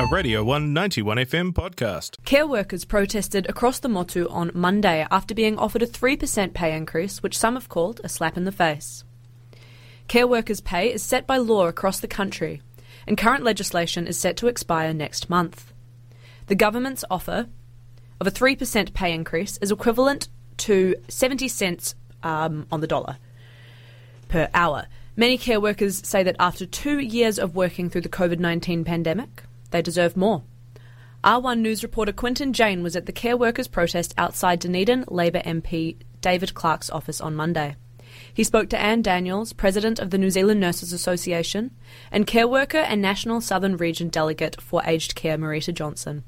a Radio 191 FM podcast. Care workers protested across the Motu on Monday after being offered a 3% pay increase, which some have called a slap in the face. Care workers' pay is set by law across the country, and current legislation is set to expire next month. The government's offer of a 3% pay increase is equivalent to 70 cents um, on the dollar per hour. Many care workers say that after two years of working through the COVID 19 pandemic, they deserve more. R1 News reporter Quintin Jane was at the care workers' protest outside Dunedin Labour MP David Clark's office on Monday. He spoke to Anne Daniels, President of the New Zealand Nurses Association, and care worker and National Southern Region Delegate for Aged Care Marita Johnson.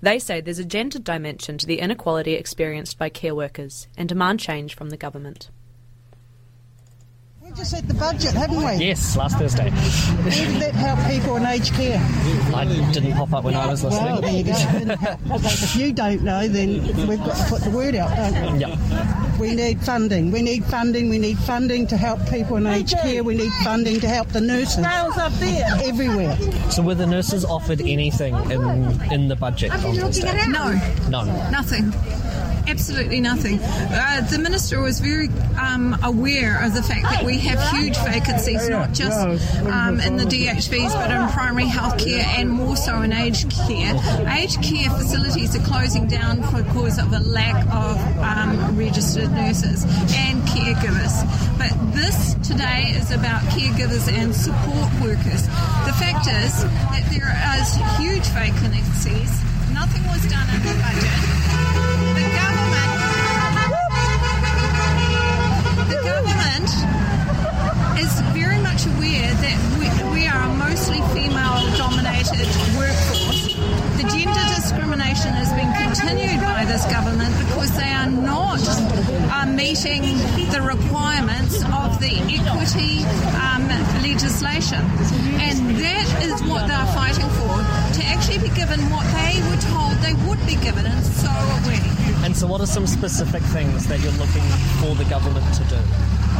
They say there's a gender dimension to the inequality experienced by care workers and demand change from the government. We just had the budget, haven't we? Yes, last Thursday. How did that help people in aged care? I didn't pop up when I was listening. Well, there you go. It didn't help. if you don't know, then we've got to put the word out, don't we? Yep. We need funding. We need funding. We need funding to help people in aged care. We need funding to help the nurses. up there. Everywhere. So were the nurses offered anything in in the budget on Thursday? No, None. nothing. Absolutely nothing. Uh, the minister was very um, aware of the fact that we have huge vacancies, not just um, in the DHBs, but in primary health care and more so in aged care. Aged care facilities are closing down because of a lack of um, registered nurses and caregivers. But this today is about caregivers and support workers. The fact is that there are huge vacancies. Nothing was done in the budget. Aware that we, we are a mostly female-dominated workforce. The gender discrimination has been continued by this government because they are not uh, meeting the requirements of the equity um, legislation, and that is what they are fighting for. To actually be given what they were told they would be given, and so are we. And so what are some specific things that you're looking for the government to do?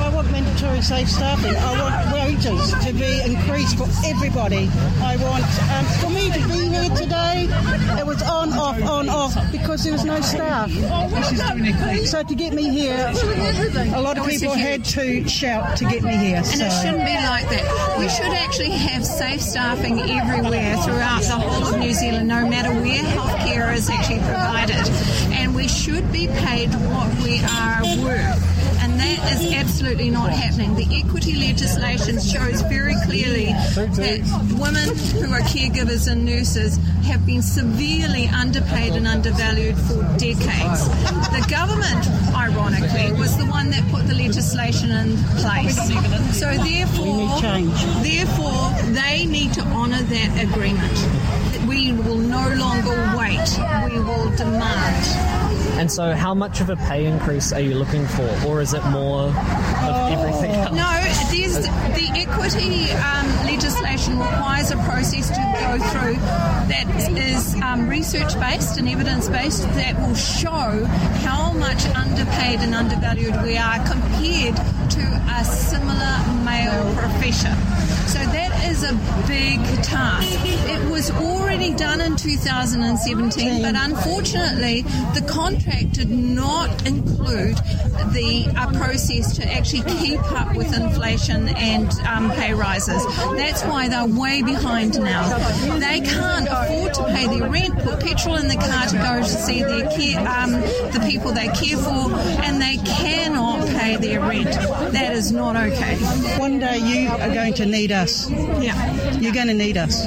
I want mandatory safe staffing. I want wages to be increased for everybody. I want, um, for me to be here today, it was on, off, on, off because there was no staff. So to get me here, a lot of people had to shout to get me here. And it shouldn't be like that. We should actually have safe staffing everywhere throughout the whole of New Zealand, no matter where healthcare is actually provided. And we should be paid what we are worth. And that is absolutely not happening. The equity legislation shows very clearly that women who are caregivers and nurses have been severely underpaid and undervalued for decades. The government, ironically, was the one that put the legislation in place. So therefore, We need change. therefore, they need to honour that agreement. We will no longer wait. We will demand. And so how much of a pay increase are you looking for? Or is it more of everything else? No, there's the equity um, legislation requires a process to go through that is um, research based and evidence based that will show how much underpaid and undervalued we are compared to a similar male profession. So that is a big task. It was done in 2017, but unfortunately, the contract did not include the uh, process to actually keep up with inflation and um, pay rises. That's why they're way behind now. They can't afford to pay their rent, put petrol in the car to go to see their care, um, the people they care for, and they cannot pay their rent. That is not okay. One day you are going to need us. Yeah. You're going to need us.